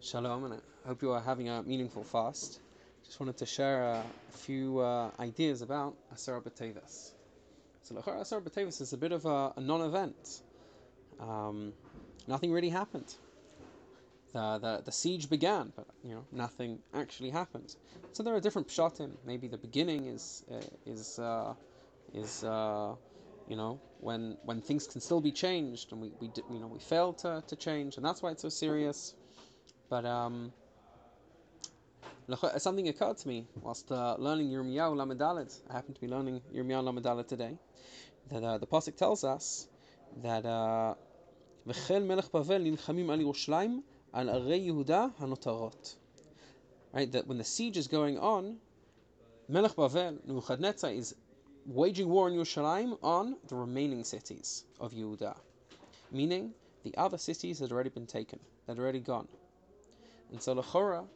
Shalom, and I hope you are having a meaningful fast. Just wanted to share a few uh, ideas about Asar B'Teves. So, Asar B'Teves is a bit of a, a non-event. Um, nothing really happened. The, the, the siege began, but you know nothing actually happened. So there are different pshatim. Maybe the beginning is uh, is uh, is uh, you know when when things can still be changed, and we, we you know we failed to, to change, and that's why it's so serious. But um, something occurred to me whilst uh, learning Yirmiyahu Lamedalet. I happen to be learning Yirmiyahu Lamedalet today. That uh, the pasuk tells us that uh, V'chel melech Bavel nilchamim al Yerushalayim al arei Yehuda hanotarot. Right, that when the siege is going on, Melech Bavel Nebuchadnezzar is waging war in Yerushalayim on the remaining cities of Yehuda, meaning the other cities had already been taken, they had already gone. And so Lachora,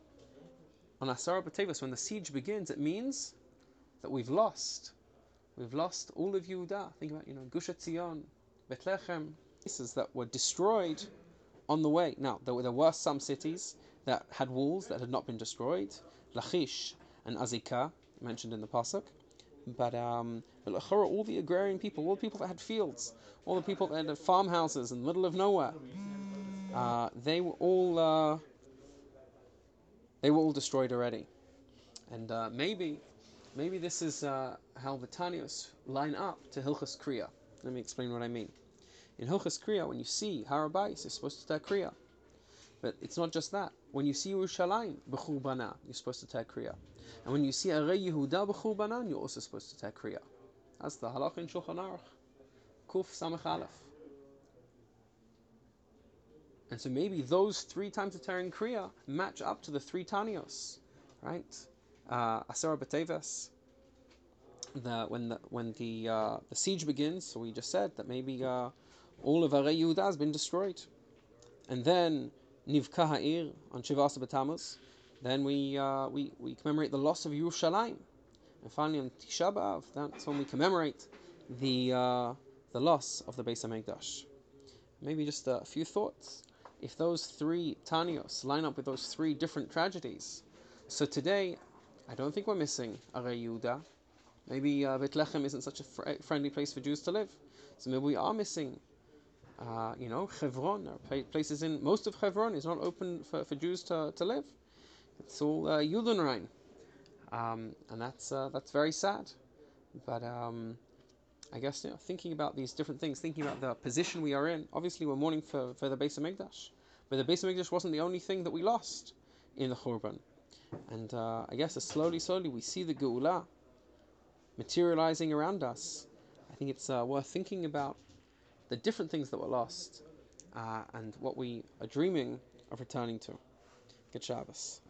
on Asara B'Tevis, when the siege begins, it means that we've lost. We've lost all of Yehuda. Think about, you know, Gush Etzion, Bethlehem, places that were destroyed on the way. Now, there were, there were some cities that had walls that had not been destroyed, Lachish and Azikah, mentioned in the Pasuk. But, um, all the agrarian people, all the people that had fields, all the people that had farmhouses in the middle of nowhere, uh, they were all. Uh, they were all destroyed already. And uh, maybe, maybe this is uh, how the Tanios line up to Hilchas Kriya. Let me explain what I mean. In Hilchas Kriya, when you see Harabais, you're supposed to take Kriya. But it's not just that. When you see Yerushalayim, B'churbana, you're supposed to take Kriya. And when you see Arei Yehuda B'churbana, you're also supposed to take Kriya. That's the halach in Shulchan Aruch. Kuf Samech Aleph. And so maybe those three times of Terran Kriya match up to the three Tanios, right? Uh, Asara B'Teves, the, when the when the uh, the siege begins, so we just said that maybe uh, all of Arei Yehuda has been destroyed, and then Nivka Ha'ir on Shivasa B'Tammuz, then we, uh, we we commemorate the loss of Yerushalayim, and finally on Tisha B'av, that's when we commemorate the uh, the loss of the Beis Hamikdash. Maybe just a few thoughts if those three Tanios line up with those three different tragedies. So today, I don't think we're missing Arei Yehuda. Maybe uh, Bethlehem isn't such a fr- friendly place for Jews to live. So maybe we are missing, uh, you know, Hebron. Or places in most of Hebron is not open for, for Jews to, to live. It's all uh, Judenrein. Um, and that's uh, that's very sad. But um, I guess you know, thinking about these different things, thinking about the position we are in. Obviously, we're mourning for, for the Beis Hamikdash, but the Beis Hamikdash wasn't the only thing that we lost in the Churban. And uh, I guess as slowly, slowly we see the Geula materializing around us. I think it's uh, worth thinking about the different things that were lost uh, and what we are dreaming of returning to. Good Shabbos.